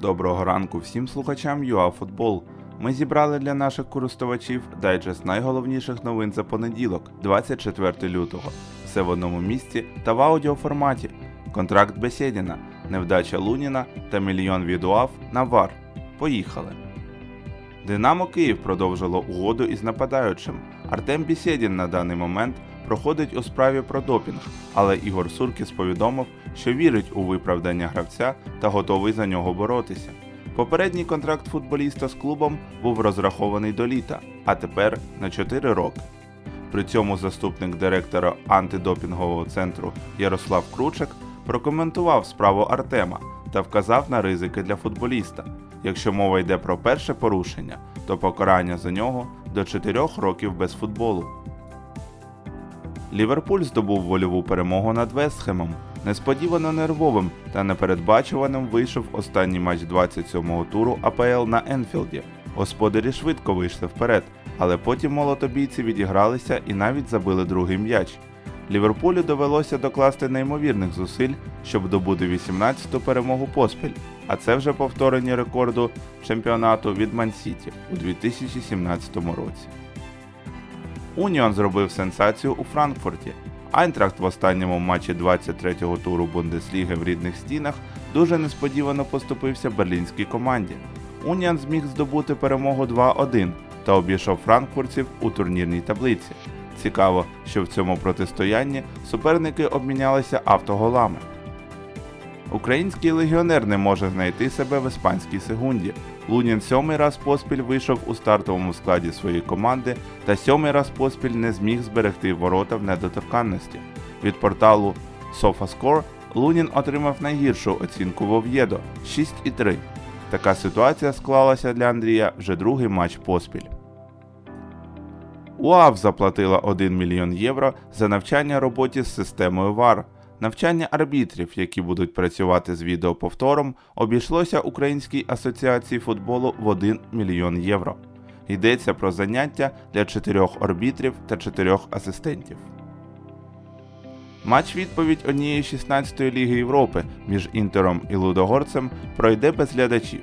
Доброго ранку всім слухачам ЮАФутбол. Ми зібрали для наших користувачів дайджест найголовніших новин за понеділок, 24 лютого. Все в одному місці та в аудіоформаті. Контракт Бесєдіна, невдача Луніна та мільйон від УАФ на ВАР. Поїхали. Динамо Київ продовжило угоду із нападаючим. Артем Бісєдін на даний момент проходить у справі про допінг, але Ігор Суркіс повідомив, що вірить у виправдання гравця та готовий за нього боротися. Попередній контракт футболіста з клубом був розрахований до літа, а тепер на 4 роки. При цьому заступник директора антидопінгового центру Ярослав Кручек прокоментував справу Артема та вказав на ризики для футболіста. Якщо мова йде про перше порушення, то покарання за нього до 4 років без футболу. Ліверпуль здобув вольову перемогу над Вестхемом. Несподівано нервовим та непередбачуваним вийшов останній матч 27-го туру АПЛ на Енфілді. Господарі швидко вийшли вперед, але потім молотобійці відігралися і навіть забили другий м'яч. Ліверпулю довелося докласти неймовірних зусиль, щоб добути 18-ту перемогу поспіль, а це вже повторення рекорду чемпіонату від Мансіті у 2017 році. Уніон зробив сенсацію у Франкфурті. Айнтрахт в останньому матчі 23-го туру Бундесліги в рідних стінах дуже несподівано поступився берлінській команді. Уніон зміг здобути перемогу 2-1 та обійшов франкфуртців у турнірній таблиці. Цікаво, що в цьому протистоянні суперники обмінялися автоголами. Український легіонер не може знайти себе в іспанській сегунді. Лунін сьомий раз поспіль вийшов у стартовому складі своєї команди та сьомий раз поспіль не зміг зберегти ворота в недоторканності. Від порталу SofaScore Лунін отримав найгіршу оцінку в Ов'єдо 6,3. Така ситуація склалася для Андрія вже другий матч поспіль. УАВ заплатила 1 мільйон євро за навчання роботі з системою VAR. Навчання арбітрів, які будуть працювати з відеоповтором, обійшлося Українській асоціації футболу в 1 мільйон євро. Йдеться про заняття для чотирьох арбітрів та чотирьох асистентів. Матч відповідь однієї 16-ї Ліги Європи між Інтером і Лудогорцем пройде без глядачів.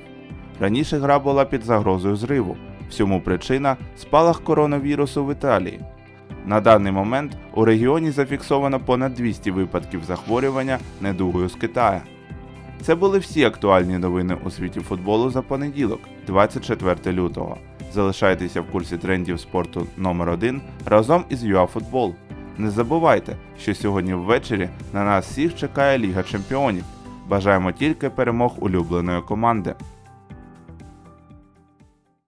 Раніше гра була під загрозою зриву. Всьому причина спалах коронавірусу в Італії. На даний момент у регіоні зафіксовано понад 200 випадків захворювання недугою з Китая. Це були всі актуальні новини у світі футболу за понеділок, 24 лютого. Залишайтеся в курсі трендів спорту номер 1 разом із ЮАФутбол. Не забувайте, що сьогодні ввечері на нас всіх чекає Ліга Чемпіонів. Бажаємо тільки перемог улюбленої команди.